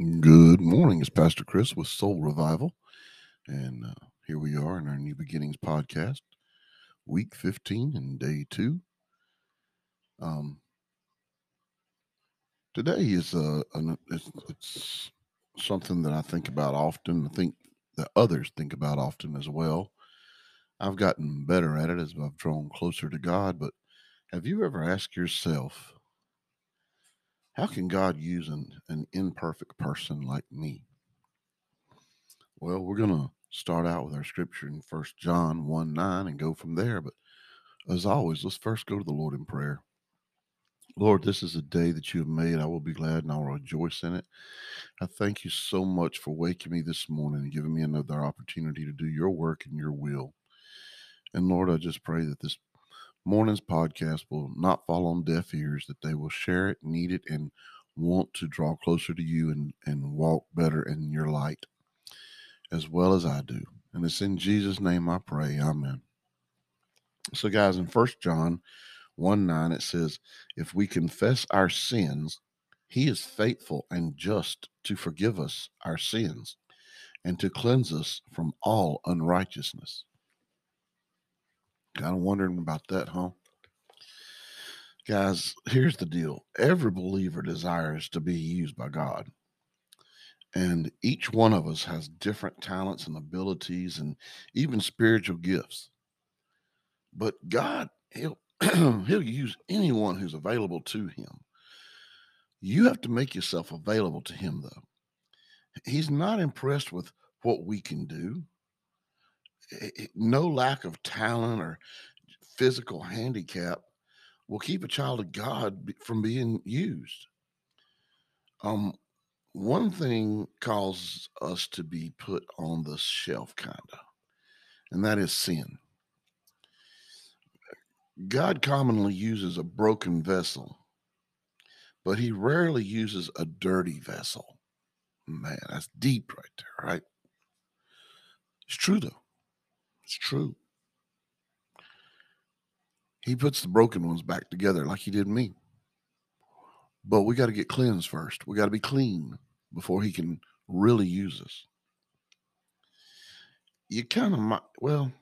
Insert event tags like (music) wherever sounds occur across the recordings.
Good morning. It's Pastor Chris with Soul Revival. And uh, here we are in our New Beginnings podcast, week 15 and day two. Um, today is uh, an, it's, it's something that I think about often. I think that others think about often as well. I've gotten better at it as I've drawn closer to God, but have you ever asked yourself, how can God use an, an imperfect person like me? Well, we're going to start out with our scripture in First John 1 9 and go from there. But as always, let's first go to the Lord in prayer. Lord, this is a day that you have made. I will be glad and I will rejoice in it. I thank you so much for waking me this morning and giving me another opportunity to do your work and your will. And Lord, I just pray that this morning's podcast will not fall on deaf ears, that they will share it, need it, and want to draw closer to you and, and walk better in your light as well as I do. And it's in Jesus' name I pray. Amen. So, guys, in First John 1 9, it says, If we confess our sins, he is faithful and just to forgive us our sins and to cleanse us from all unrighteousness. Kind of wondering about that, huh? Guys, here's the deal every believer desires to be used by God. And each one of us has different talents and abilities and even spiritual gifts. But God, He'll, (clears throat) he'll use anyone who's available to Him. You have to make yourself available to Him, though. He's not impressed with what we can do. No lack of talent or physical handicap will keep a child of God from being used. Um, one thing causes us to be put on the shelf, kind of, and that is sin. God commonly uses a broken vessel, but he rarely uses a dirty vessel. Man, that's deep right there, right? It's true, though. It's true. He puts the broken ones back together like he did me. But we got to get cleansed first. We got to be clean before he can really use us. You kind of might, well,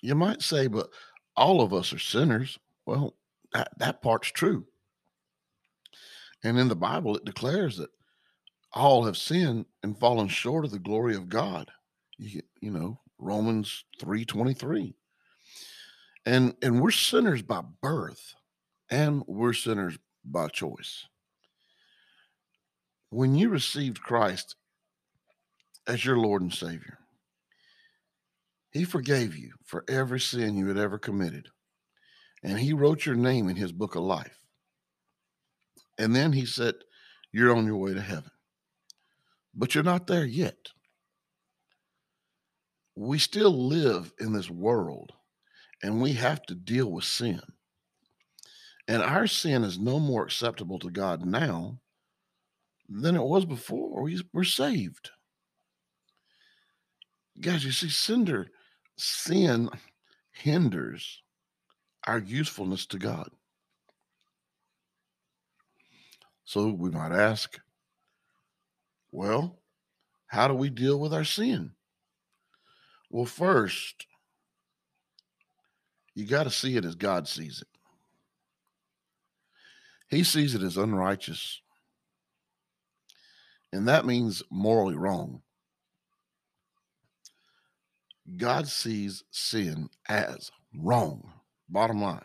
you might say, but all of us are sinners. Well, that, that part's true. And in the Bible, it declares that all have sinned and fallen short of the glory of God. You, you know, Romans 3:23. And and we're sinners by birth and we're sinners by choice when you received Christ as your Lord and Savior, He forgave you for every sin you had ever committed. And He wrote your name in His book of life. And then He said, You're on your way to heaven. But you're not there yet. We still live in this world and we have to deal with sin. And our sin is no more acceptable to God now than it was before. We, we're saved. Guys, you see, cinder, sin hinders our usefulness to God. So we might ask, well, how do we deal with our sin? Well, first, you got to see it as God sees it. He sees it as unrighteous and that means morally wrong. God sees sin as wrong. Bottom line.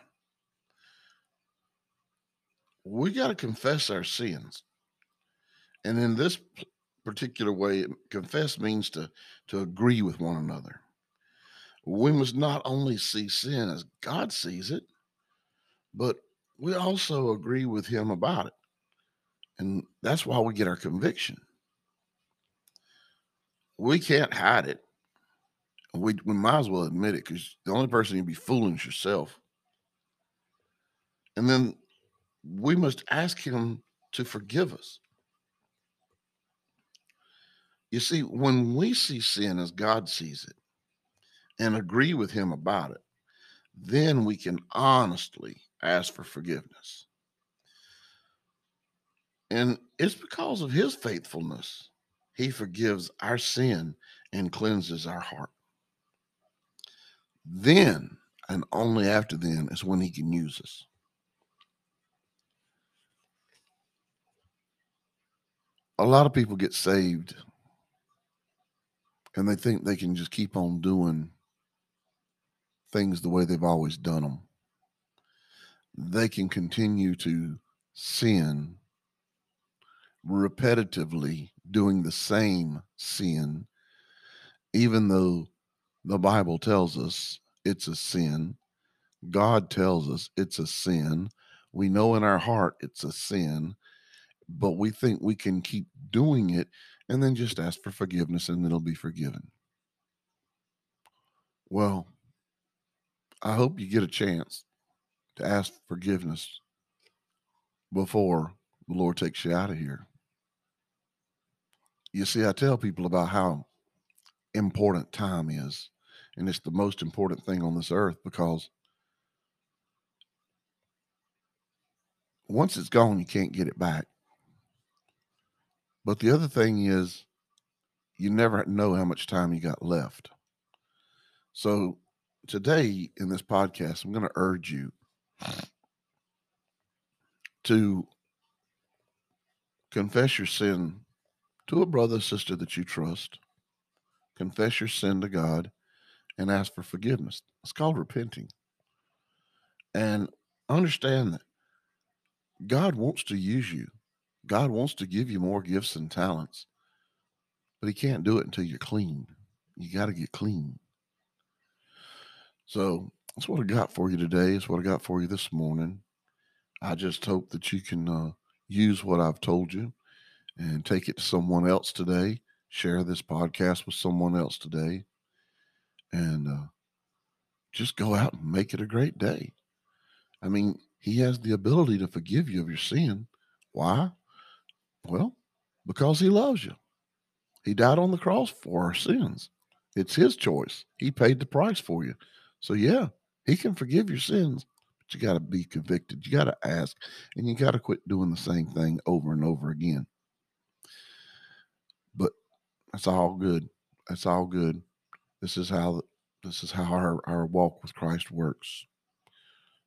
We got to confess our sins. And in this particular way, confess means to, to agree with one another. We must not only see sin as God sees it, but we also agree with Him about it. And that's why we get our conviction. We can't hide it. We, we might as well admit it because the only person you'd be fooling is yourself. And then we must ask him to forgive us. You see, when we see sin as God sees it and agree with him about it, then we can honestly ask for forgiveness. And it's because of his faithfulness He forgives our sin and cleanses our heart. Then, and only after then, is when He can use us. A lot of people get saved and they think they can just keep on doing things the way they've always done them. They can continue to sin repetitively doing the same sin, even though the Bible tells us it's a sin. God tells us it's a sin. We know in our heart it's a sin, but we think we can keep doing it and then just ask for forgiveness and it'll be forgiven. Well, I hope you get a chance to ask forgiveness before the Lord takes you out of here. You see, I tell people about how important time is, and it's the most important thing on this earth because once it's gone, you can't get it back. But the other thing is, you never know how much time you got left. So, today in this podcast, I'm going to urge you to confess your sin to a brother or sister that you trust, confess your sin to God, and ask for forgiveness. It's called repenting. And understand that God wants to use you. God wants to give you more gifts and talents, but He can't do it until you're clean. You got to get clean. So that's what I got for you today. It's what I got for you this morning. I just hope that you can uh, use what I've told you and take it to someone else today. Share this podcast with someone else today. And uh, just go out and make it a great day. I mean, He has the ability to forgive you of your sin. Why? Well, because He loves you. He died on the cross for our sins. It's His choice. He paid the price for you. So, yeah, He can forgive your sins, but you got to be convicted. You got to ask, and you got to quit doing the same thing over and over again. But that's all good. That's all good. This is how this is how our, our walk with Christ works.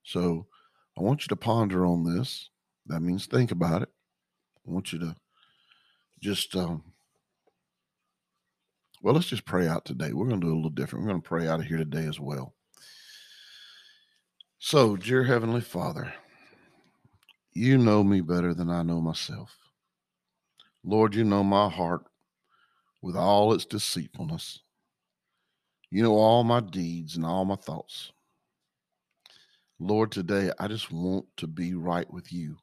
So I want you to ponder on this. That means think about it. I want you to just um, well, let's just pray out today. We're going to do a little different. We're going to pray out of here today as well. So, dear Heavenly Father, you know me better than I know myself. Lord, you know my heart with all its deceitfulness. You know all my deeds and all my thoughts. Lord, today I just want to be right with you.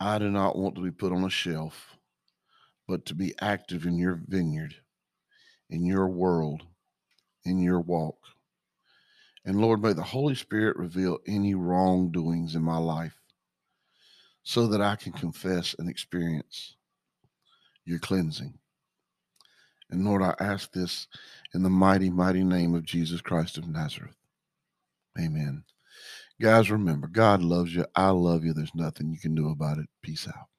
I do not want to be put on a shelf, but to be active in your vineyard, in your world, in your walk. And Lord, may the Holy Spirit reveal any wrongdoings in my life so that I can confess and experience your cleansing. And Lord, I ask this in the mighty, mighty name of Jesus Christ of Nazareth. Amen. Guys, remember, God loves you. I love you. There's nothing you can do about it. Peace out.